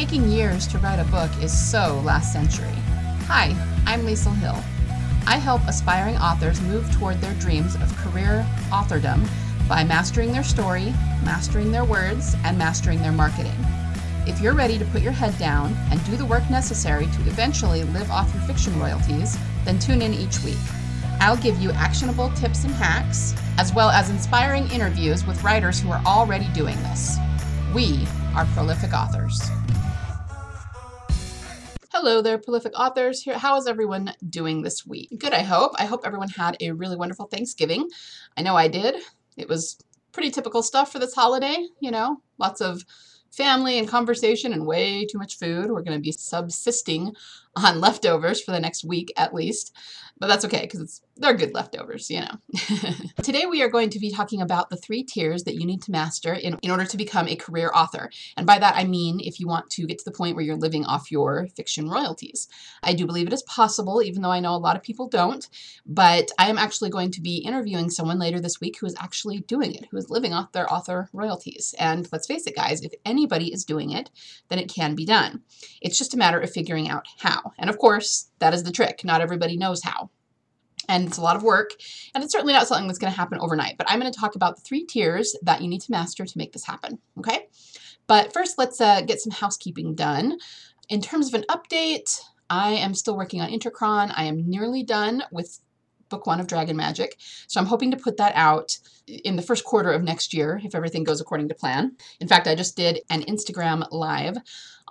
Taking years to write a book is so last century. Hi, I'm Liesl Hill. I help aspiring authors move toward their dreams of career authordom by mastering their story, mastering their words, and mastering their marketing. If you're ready to put your head down and do the work necessary to eventually live off your fiction royalties, then tune in each week. I'll give you actionable tips and hacks, as well as inspiring interviews with writers who are already doing this. We are prolific authors. Hello there, prolific authors. Here, how is everyone doing this week? Good, I hope. I hope everyone had a really wonderful Thanksgiving. I know I did. It was pretty typical stuff for this holiday, you know, lots of family and conversation and way too much food. We're going to be subsisting on leftovers for the next week at least. But that's okay because it's they're good leftovers, you know. Today we are going to be talking about the three tiers that you need to master in, in order to become a career author. And by that I mean if you want to get to the point where you're living off your fiction royalties. I do believe it is possible, even though I know a lot of people don't. But I am actually going to be interviewing someone later this week who is actually doing it, who is living off their author royalties. And let's face it, guys, if anybody is doing it, then it can be done. It's just a matter of figuring out how. And of course, that is the trick. Not everybody knows how and it's a lot of work, and it's certainly not something that's going to happen overnight. But I'm going to talk about the three tiers that you need to master to make this happen, okay? But first, let's uh, get some housekeeping done. In terms of an update, I am still working on Intercron. I am nearly done with book one of Dragon Magic. So I'm hoping to put that out in the first quarter of next year if everything goes according to plan. In fact, I just did an Instagram live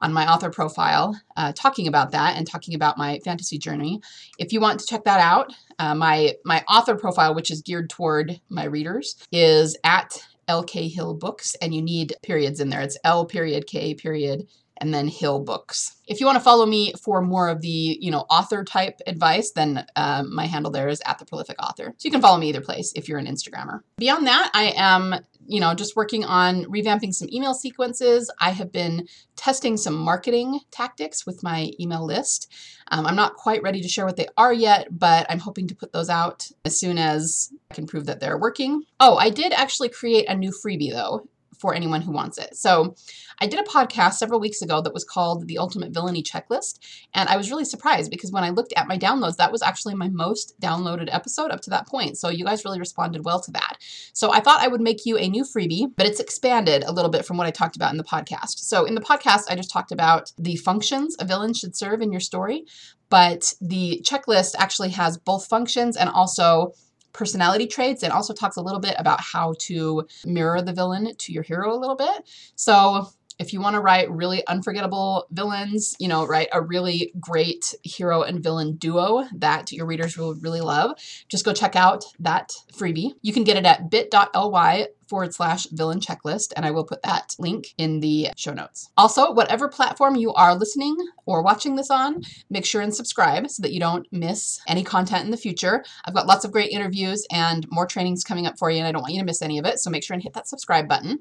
on my author profile uh, talking about that and talking about my fantasy journey. If you want to check that out, uh, my my author profile, which is geared toward my readers, is at LK Hill Books, and you need periods in there. It's L period K period and then Hill Books. If you want to follow me for more of the, you know, author type advice, then uh, my handle there is at the prolific author. So you can follow me either place if you're an Instagrammer. Beyond that, I am you know, just working on revamping some email sequences. I have been testing some marketing tactics with my email list. Um, I'm not quite ready to share what they are yet, but I'm hoping to put those out as soon as I can prove that they're working. Oh, I did actually create a new freebie though for anyone who wants it. So I did a podcast several weeks ago that was called The Ultimate Villainy Checklist. And I was really surprised because when I looked at my downloads, that was actually my most downloaded episode up to that point. So you guys really responded well to that. So I thought I would make you a new freebie, but it's expanded a little bit from what I talked about in the podcast. So in the podcast, I just talked about the functions a villain should serve in your story. But the checklist actually has both functions and also personality traits and also talks a little bit about how to mirror the villain to your hero a little bit. So if you want to write really unforgettable villains, you know, write a really great hero and villain duo that your readers will really love, just go check out that freebie. You can get it at bit.ly forward slash villain checklist, and I will put that link in the show notes. Also, whatever platform you are listening or watching this on, make sure and subscribe so that you don't miss any content in the future. I've got lots of great interviews and more trainings coming up for you, and I don't want you to miss any of it, so make sure and hit that subscribe button.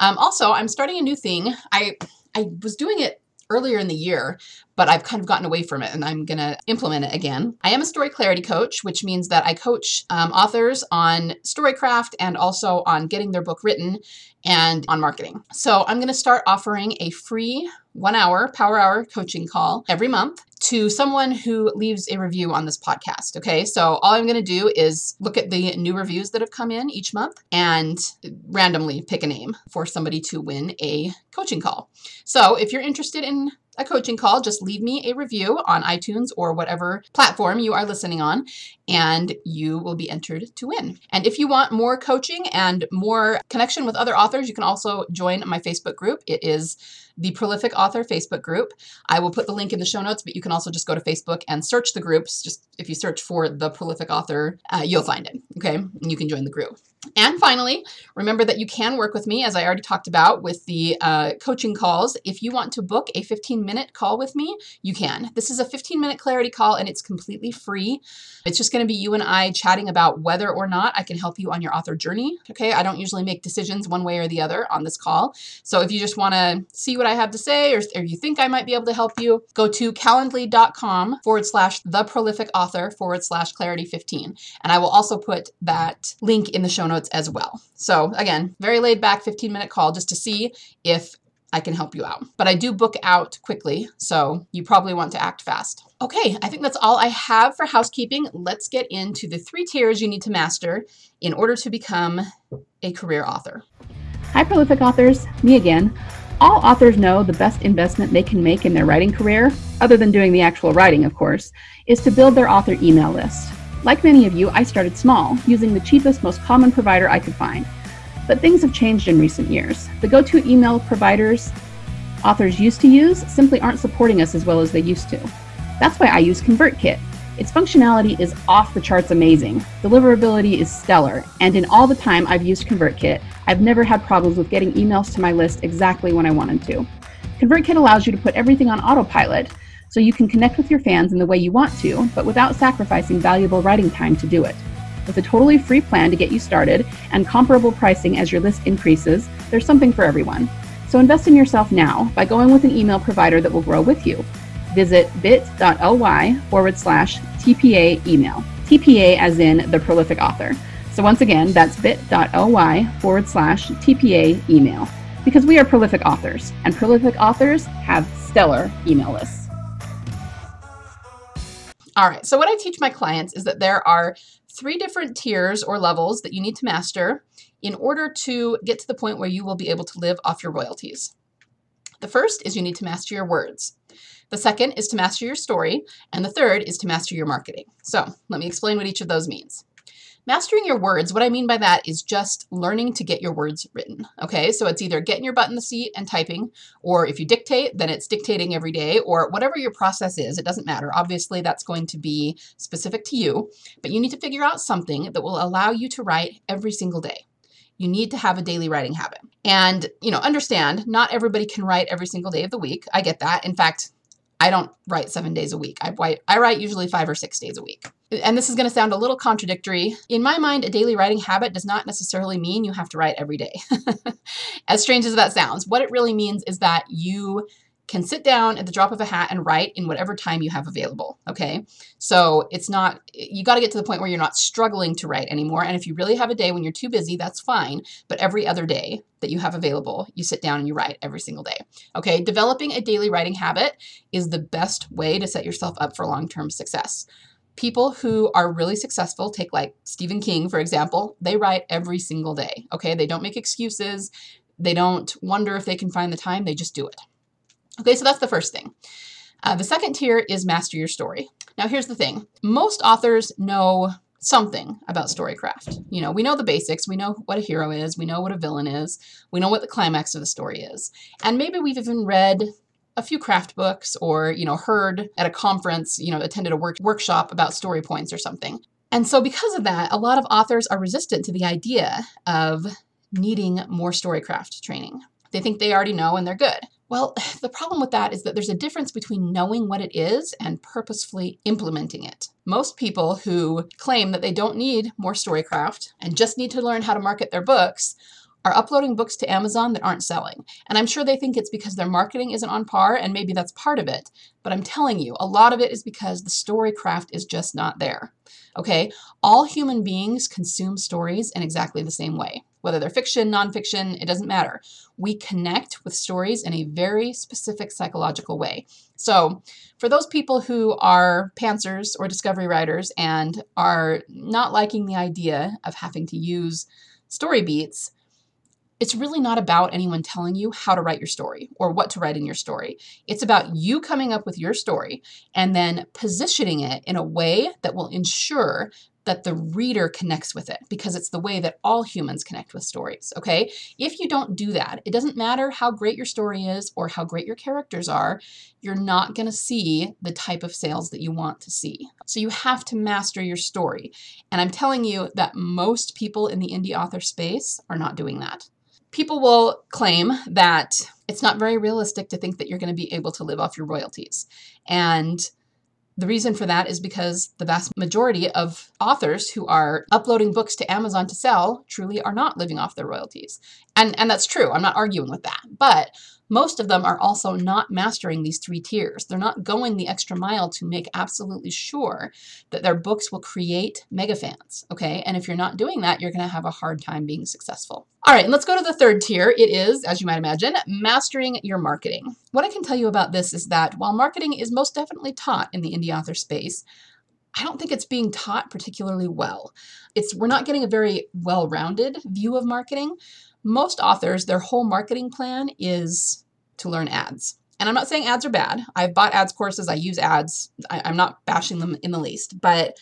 Um, also, I'm starting a new thing. I I was doing it earlier in the year, but I've kind of gotten away from it and I'm going to implement it again. I am a story clarity coach, which means that I coach um, authors on storycraft and also on getting their book written and on marketing. So I'm going to start offering a free one hour power hour coaching call every month to someone who leaves a review on this podcast. Okay, so all I'm going to do is look at the new reviews that have come in each month and randomly pick a name for somebody to win a coaching call. So if you're interested in a coaching call, just leave me a review on iTunes or whatever platform you are listening on, and you will be entered to win. And if you want more coaching and more connection with other authors, you can also join my Facebook group. It is the Prolific Author Facebook group. I will put the link in the show notes, but you can also just go to Facebook and search the groups. Just if you search for the Prolific Author, uh, you'll find it. Okay, and you can join the group. And finally, remember that you can work with me, as I already talked about, with the uh, coaching calls. If you want to book a 15 minute call with me, you can. This is a 15 minute clarity call and it's completely free. It's just going to be you and I chatting about whether or not I can help you on your author journey. Okay, I don't usually make decisions one way or the other on this call. So if you just want to see what I have to say or, or you think I might be able to help you, go to calendly.com forward slash the prolific author forward slash clarity 15. And I will also put that link in the show notes as well. So again, very laid back 15 minute call just to see if I can help you out. But I do book out quickly, so you probably want to act fast. Okay, I think that's all I have for housekeeping. Let's get into the three tiers you need to master in order to become a career author. Hi, prolific authors. Me again. All authors know the best investment they can make in their writing career, other than doing the actual writing, of course, is to build their author email list. Like many of you, I started small, using the cheapest, most common provider I could find. But things have changed in recent years. The go to email providers authors used to use simply aren't supporting us as well as they used to. That's why I use ConvertKit. Its functionality is off the charts amazing. Deliverability is stellar, and in all the time I've used ConvertKit, I've never had problems with getting emails to my list exactly when I wanted to. ConvertKit allows you to put everything on autopilot, so you can connect with your fans in the way you want to, but without sacrificing valuable writing time to do it. With a totally free plan to get you started and comparable pricing as your list increases, there's something for everyone. So invest in yourself now by going with an email provider that will grow with you. Visit bit.ly forward slash TPA email. TPA as in the prolific author. So once again, that's bit.ly forward slash TPA email. Because we are prolific authors, and prolific authors have stellar email lists. All right, so what I teach my clients is that there are three different tiers or levels that you need to master in order to get to the point where you will be able to live off your royalties. The first is you need to master your words. The second is to master your story. And the third is to master your marketing. So let me explain what each of those means. Mastering your words, what I mean by that is just learning to get your words written. Okay, so it's either getting your butt in the seat and typing, or if you dictate, then it's dictating every day, or whatever your process is, it doesn't matter. Obviously, that's going to be specific to you, but you need to figure out something that will allow you to write every single day you need to have a daily writing habit. And, you know, understand not everybody can write every single day of the week. I get that. In fact, I don't write seven days a week. I write, I write usually five or six days a week. And this is going to sound a little contradictory. In my mind, a daily writing habit does not necessarily mean you have to write every day. as strange as that sounds, what it really means is that you can sit down at the drop of a hat and write in whatever time you have available. Okay. So it's not, you got to get to the point where you're not struggling to write anymore. And if you really have a day when you're too busy, that's fine. But every other day that you have available, you sit down and you write every single day. Okay. Developing a daily writing habit is the best way to set yourself up for long term success people who are really successful, take like Stephen King, for example, they write every single day. Okay. They don't make excuses. They don't wonder if they can find the time. They just do it. Okay, so that's the first thing. Uh, the second tier is master your story. Now, here's the thing most authors know something about storycraft. You know, we know the basics, we know what a hero is, we know what a villain is, we know what the climax of the story is. And maybe we've even read a few craft books or, you know, heard at a conference, you know, attended a work- workshop about story points or something. And so, because of that, a lot of authors are resistant to the idea of needing more storycraft training. They think they already know and they're good. Well, the problem with that is that there's a difference between knowing what it is and purposefully implementing it. Most people who claim that they don't need more Storycraft and just need to learn how to market their books are uploading books to Amazon that aren't selling. And I'm sure they think it's because their marketing isn't on par, and maybe that's part of it. But I'm telling you, a lot of it is because the story craft is just not there. Okay? All human beings consume stories in exactly the same way. Whether they're fiction, nonfiction, it doesn't matter. We connect with stories in a very specific psychological way. So, for those people who are pantsers or discovery writers and are not liking the idea of having to use story beats, it's really not about anyone telling you how to write your story or what to write in your story. It's about you coming up with your story and then positioning it in a way that will ensure that the reader connects with it because it's the way that all humans connect with stories, okay? If you don't do that, it doesn't matter how great your story is or how great your characters are, you're not going to see the type of sales that you want to see. So you have to master your story. And I'm telling you that most people in the indie author space are not doing that people will claim that it's not very realistic to think that you're going to be able to live off your royalties. And the reason for that is because the vast majority of authors who are uploading books to Amazon to sell truly are not living off their royalties. And, and that's true. I'm not arguing with that. But most of them are also not mastering these three tiers. They're not going the extra mile to make absolutely sure that their books will create mega fans, okay? And if you're not doing that, you're going to have a hard time being successful. All right, and let's go to the third tier. It is, as you might imagine, mastering your marketing. What I can tell you about this is that while marketing is most definitely taught in the indie author space, I don't think it's being taught particularly well. It's we're not getting a very well-rounded view of marketing most authors, their whole marketing plan is to learn ads. And I'm not saying ads are bad. I've bought ads courses, I use ads. I, am not bashing them in the least, but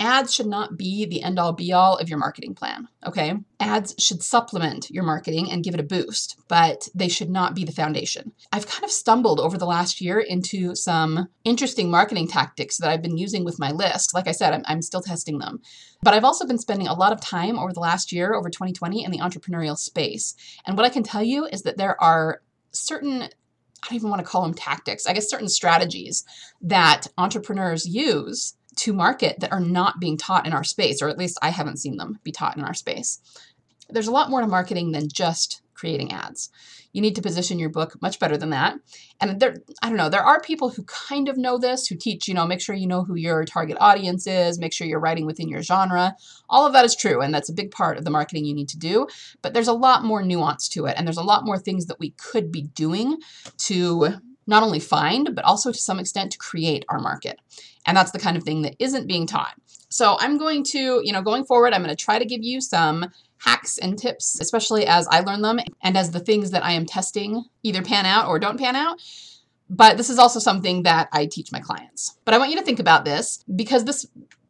ads should not be the end all be all of your marketing plan, okay? Ads should supplement your marketing and give it a boost, but they should not be the foundation. I've kind of stumbled over the last year into some interesting marketing tactics that I've been using with my list. Like I said, I'm, I'm still testing them. But I've also been spending a lot of time over the last year, over 2020, in the entrepreneurial space. And what I can tell you is that there are certain I don't even want to call them tactics, I guess certain strategies that entrepreneurs use to market that are not being taught in our space, or at least I haven't seen them be taught in our space. There's a lot more to marketing than just creating ads. You need to position your book much better than that. And there, I don't know, there are people who kind of know this, who teach, you know, make sure you know who your target audience is, make sure you're writing within your genre. All of that is true, and that's a big part of the marketing you need to do. But there's a lot more nuance to it, and there's a lot more things that we could be doing to not only find, but also to some extent to create our market. And that's the kind of thing that isn't being taught. So I'm going to, you know, going forward, I'm going to try to give you some hacks and tips, especially as I learn them and as the things that I am testing either pan out or don't pan out. But this is also something that I teach my clients. But I want you to think about this because this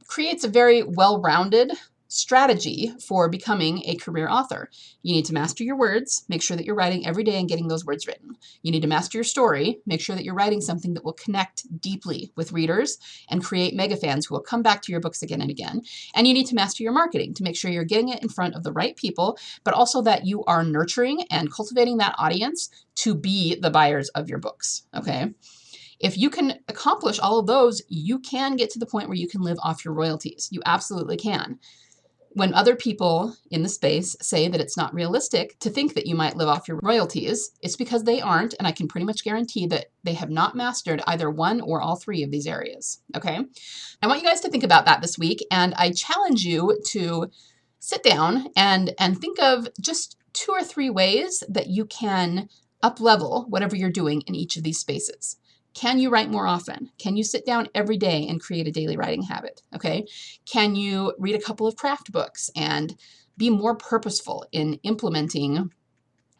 creates a very well rounded strategy for becoming a career author. You need to master your words, make sure that you're writing every day and getting those words written. You need to master your story, make sure that you're writing something that will connect deeply with readers and create mega fans who will come back to your books again and again. And you need to master your marketing to make sure you're getting it in front of the right people, but also that you are nurturing and cultivating that audience to be the buyers of your books. Okay. If you can accomplish all of those, you can get to the point where you can live off your royalties. You absolutely can when other people in the space say that it's not realistic to think that you might live off your royalties, it's because they aren't, and I can pretty much guarantee that they have not mastered either one or all three of these areas. Okay? I want you guys to think about that this week, and I challenge you to sit down and and think of just two or three ways that you can up level whatever you're doing in each of these spaces. Can you write more often? Can you sit down every day and create a daily writing habit? Okay. Can you read a couple of craft books and be more purposeful in implementing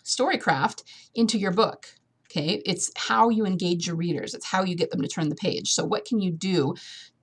storycraft into your book? Okay. It's how you engage your readers, it's how you get them to turn the page. So, what can you do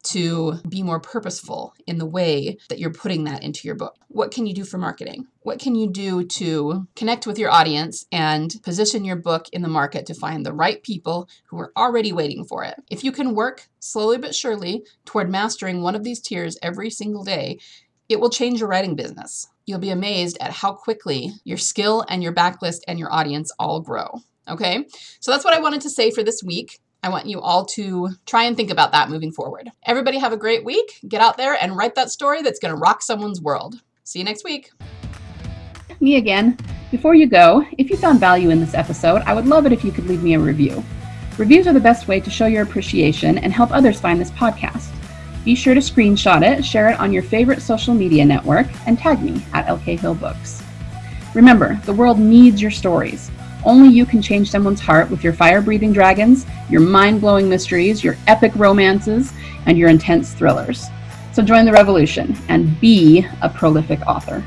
to be more purposeful in the way that you're putting that into your book? What can you do for marketing? What can you do to connect with your audience and position your book in the market to find the right people who are already waiting for it? If you can work slowly but surely toward mastering one of these tiers every single day, it will change your writing business. You'll be amazed at how quickly your skill and your backlist and your audience all grow. Okay, so that's what I wanted to say for this week. I want you all to try and think about that moving forward. Everybody have a great week. Get out there and write that story that's going to rock someone's world. See you next week. Me again. Before you go, if you found value in this episode, I would love it if you could leave me a review. Reviews are the best way to show your appreciation and help others find this podcast. Be sure to screenshot it, share it on your favorite social media network, and tag me at LK Hill Books. Remember, the world needs your stories. Only you can change someone's heart with your fire breathing dragons, your mind blowing mysteries, your epic romances, and your intense thrillers. So join the revolution and be a prolific author.